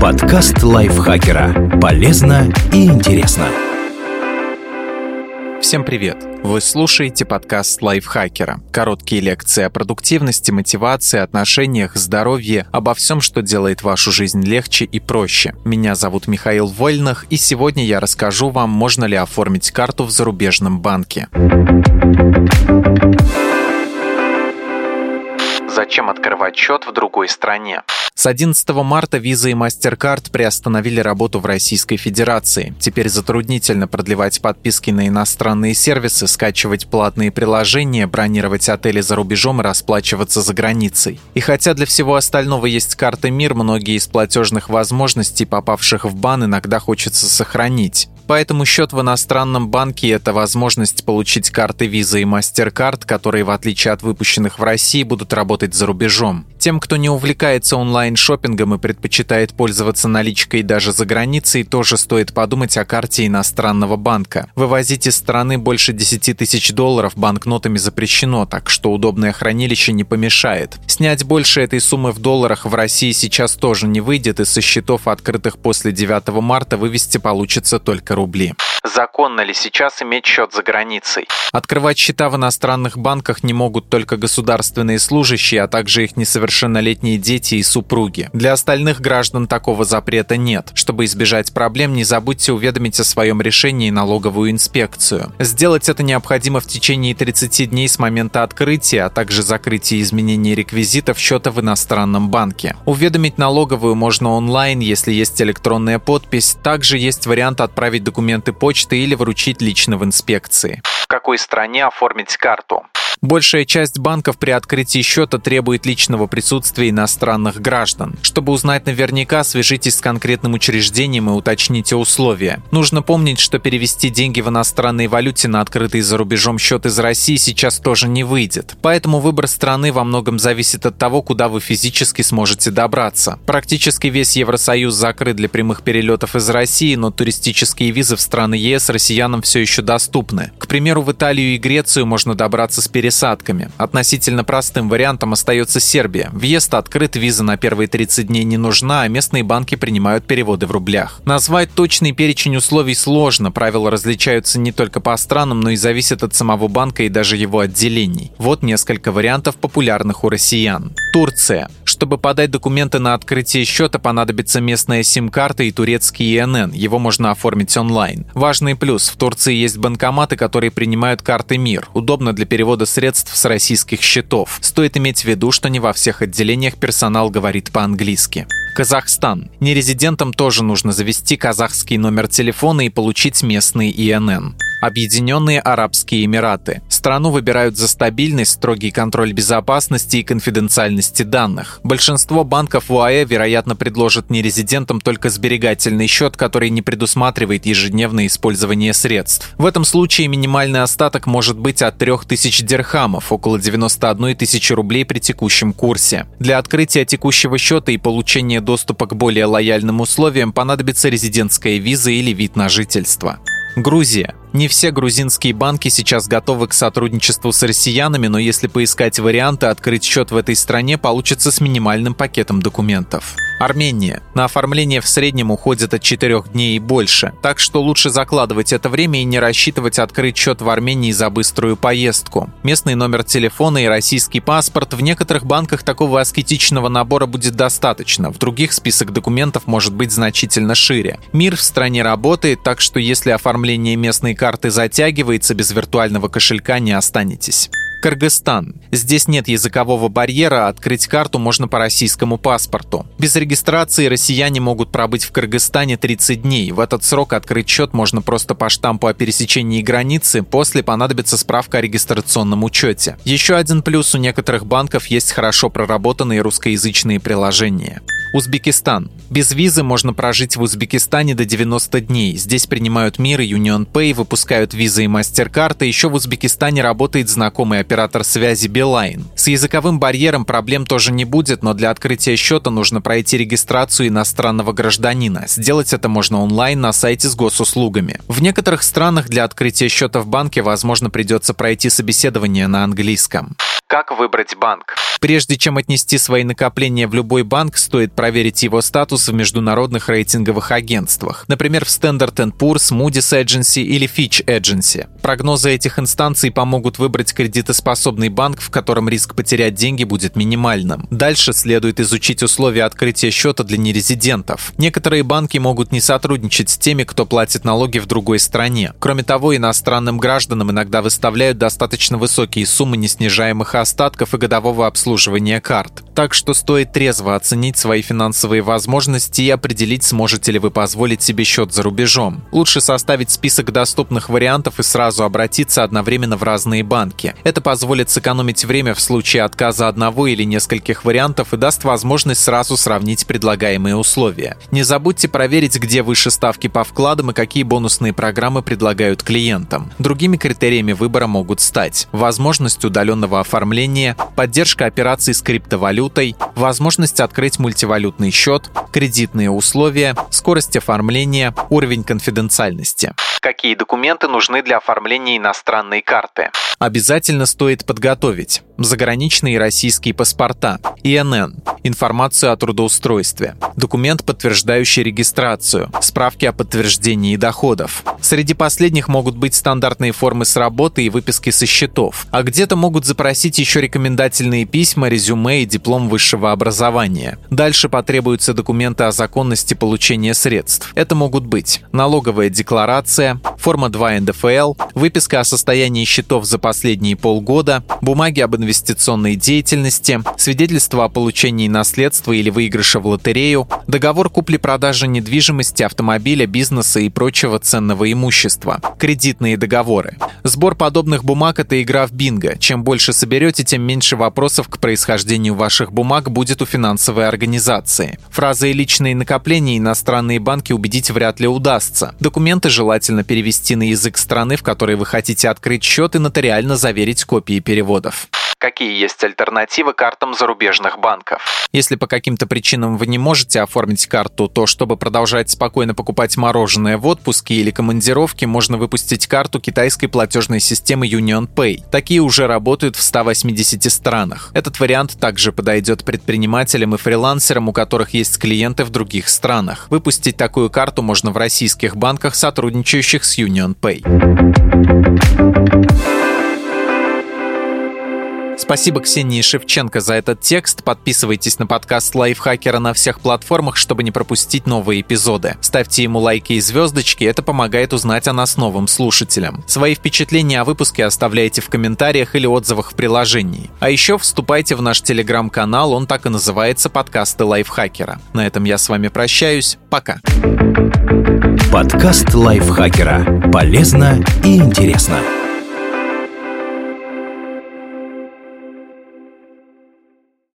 Подкаст лайфхакера. Полезно и интересно. Всем привет! Вы слушаете подкаст лайфхакера. Короткие лекции о продуктивности, мотивации, отношениях, здоровье, обо всем, что делает вашу жизнь легче и проще. Меня зовут Михаил Вольных, и сегодня я расскажу вам, можно ли оформить карту в зарубежном банке. Зачем открывать счет в другой стране? С 11 марта Visa и MasterCard приостановили работу в Российской Федерации. Теперь затруднительно продлевать подписки на иностранные сервисы, скачивать платные приложения, бронировать отели за рубежом и расплачиваться за границей. И хотя для всего остального есть карты МИР, многие из платежных возможностей, попавших в бан, иногда хочется сохранить. Поэтому счет в иностранном банке – это возможность получить карты Visa и MasterCard, которые, в отличие от выпущенных в России, будут работать за рубежом. Тем, кто не увлекается онлайн-шоппингом и предпочитает пользоваться наличкой даже за границей, тоже стоит подумать о карте иностранного банка. Вывозить из страны больше 10 тысяч долларов банкнотами запрещено, так что удобное хранилище не помешает. Снять больше этой суммы в долларах в России сейчас тоже не выйдет, и со счетов, открытых после 9 марта, вывести получится только рубли. Законно ли сейчас иметь счет за границей? Открывать счета в иностранных банках не могут только государственные служащие, а также их несовершеннолетние дети и супруги. Для остальных граждан такого запрета нет. Чтобы избежать проблем, не забудьте уведомить о своем решении налоговую инспекцию. Сделать это необходимо в течение 30 дней с момента открытия, а также закрытия изменений реквизитов счета в иностранном банке. Уведомить налоговую можно онлайн, если есть электронная подпись. Также есть вариант отправить документы почты или вручить лично в инспекции. В какой стране оформить карту? Большая часть банков при открытии счета требует личного присутствия иностранных граждан. Чтобы узнать наверняка, свяжитесь с конкретным учреждением и уточните условия. Нужно помнить, что перевести деньги в иностранной валюте на открытый за рубежом счет из России сейчас тоже не выйдет. Поэтому выбор страны во многом зависит от того, куда вы физически сможете добраться. Практически весь Евросоюз закрыт для прямых перелетов из России, но туристические визы в страны ЕС россиянам все еще доступны. К примеру, в Италию и Грецию можно добраться с перелетом пересадками. Относительно простым вариантом остается Сербия. Въезд открыт, виза на первые 30 дней не нужна, а местные банки принимают переводы в рублях. Назвать точный перечень условий сложно, правила различаются не только по странам, но и зависят от самого банка и даже его отделений. Вот несколько вариантов популярных у россиян. Турция. Чтобы подать документы на открытие счета, понадобится местная сим-карта и турецкий ИНН. Его можно оформить онлайн. Важный плюс – в Турции есть банкоматы, которые принимают карты МИР. Удобно для перевода средств с российских счетов. Стоит иметь в виду, что не во всех отделениях персонал говорит по-английски. Казахстан. Нерезидентам тоже нужно завести казахский номер телефона и получить местный ИНН. Объединенные Арабские Эмираты. Страну выбирают за стабильность, строгий контроль безопасности и конфиденциальности данных. Большинство банков в вероятно, предложат нерезидентам только сберегательный счет, который не предусматривает ежедневное использование средств. В этом случае минимальный остаток может быть от 3000 дирхамов, около 91 тысячи рублей при текущем курсе. Для открытия текущего счета и получения доступа к более лояльным условиям понадобится резидентская виза или вид на жительство. Грузия. Не все грузинские банки сейчас готовы к сотрудничеству с россиянами, но если поискать варианты, открыть счет в этой стране получится с минимальным пакетом документов. Армения. На оформление в среднем уходит от 4 дней и больше, так что лучше закладывать это время и не рассчитывать открыть счет в Армении за быструю поездку. Местный номер телефона и российский паспорт в некоторых банках такого аскетичного набора будет достаточно, в других список документов может быть значительно шире. Мир в стране работает, так что если оформление местной карты затягивается, без виртуального кошелька не останетесь. Кыргызстан. Здесь нет языкового барьера, открыть карту можно по российскому паспорту. Без регистрации россияне могут пробыть в Кыргызстане 30 дней. В этот срок открыть счет можно просто по штампу о пересечении границы, после понадобится справка о регистрационном учете. Еще один плюс у некоторых банков есть хорошо проработанные русскоязычные приложения. Узбекистан. Без визы можно прожить в Узбекистане до 90 дней. Здесь принимают Мир и Union Pay, выпускают визы и мастер-карты. Еще в Узбекистане работает знакомый оператор связи Билайн. С языковым барьером проблем тоже не будет, но для открытия счета нужно пройти регистрацию иностранного гражданина. Сделать это можно онлайн на сайте с госуслугами. В некоторых странах для открытия счета в банке, возможно, придется пройти собеседование на английском. Как выбрать банк? Прежде чем отнести свои накопления в любой банк, стоит проверить его статус в международных рейтинговых агентствах, например, в Standard Poor's, Moody's Agency или Fitch Agency. Прогнозы этих инстанций помогут выбрать кредитоспособный банк, в котором риск потерять деньги будет минимальным. Дальше следует изучить условия открытия счета для нерезидентов. Некоторые банки могут не сотрудничать с теми, кто платит налоги в другой стране. Кроме того, иностранным гражданам иногда выставляют достаточно высокие суммы неснижаемых остатков и годового обслуживания карт. Так что стоит трезво оценить свои финансовые возможности и определить, сможете ли вы позволить себе счет за рубежом. Лучше составить список доступных вариантов и сразу обратиться одновременно в разные банки. Это позволит сэкономить время в случае отказа одного или нескольких вариантов и даст возможность сразу сравнить предлагаемые условия. Не забудьте проверить, где выше ставки по вкладам и какие бонусные программы предлагают клиентам. Другими критериями выбора могут стать возможность удаленного оформления, поддержка операций с криптовалютой, возможность открыть мультивалютный счет, кредитные условия, скорость оформления, уровень конфиденциальности. Какие документы нужны для оформления иностранной карты? Обязательно стоит подготовить заграничные и российские паспорта, ИНН, информацию о трудоустройстве, документ, подтверждающий регистрацию, справки о подтверждении доходов. Среди последних могут быть стандартные формы с работы и выписки со счетов, а где-то могут запросить еще рекомендательные письма, резюме и диплом высшего образования. Дальше потребуются документы о законности получения средств. Это могут быть налоговая декларация, форма 2 НДФЛ, выписка о состоянии счетов за последние полгода, бумаги об инвестиционной деятельности, свидетельство о получении наследства или выигрыша в лотерею, договор купли-продажи недвижимости, автомобиля, бизнеса и прочего ценного имущества, кредитные договоры. Сбор подобных бумаг – это игра в бинго. Чем больше соберете, тем меньше вопросов к происхождению ваших бумаг будет у финансовой организации. Фразой «личные накопления» иностранные банки убедить вряд ли удастся. Документы желательно перевести на язык страны, в которой вы хотите открыть счет и нотариально заверить копии переводов. Какие есть альтернативы картам зарубежных банков? Если по каким-то причинам вы не можете оформить карту, то чтобы продолжать спокойно покупать мороженое в отпуске или командировке, можно выпустить карту китайской платежной системы Union Pay. Такие уже работают в 180 странах. Этот вариант также подойдет предпринимателям и фрилансерам, у которых есть клиенты в других странах. Выпустить такую карту можно в российских банках, сотрудничающих с Union Pay. Спасибо Ксении Шевченко за этот текст. Подписывайтесь на подкаст Лайфхакера на всех платформах, чтобы не пропустить новые эпизоды. Ставьте ему лайки и звездочки, это помогает узнать о нас новым слушателям. Свои впечатления о выпуске оставляйте в комментариях или отзывах в приложении. А еще вступайте в наш телеграм-канал, он так и называется «Подкасты Лайфхакера». На этом я с вами прощаюсь. Пока. Подкаст Лайфхакера. Полезно и интересно.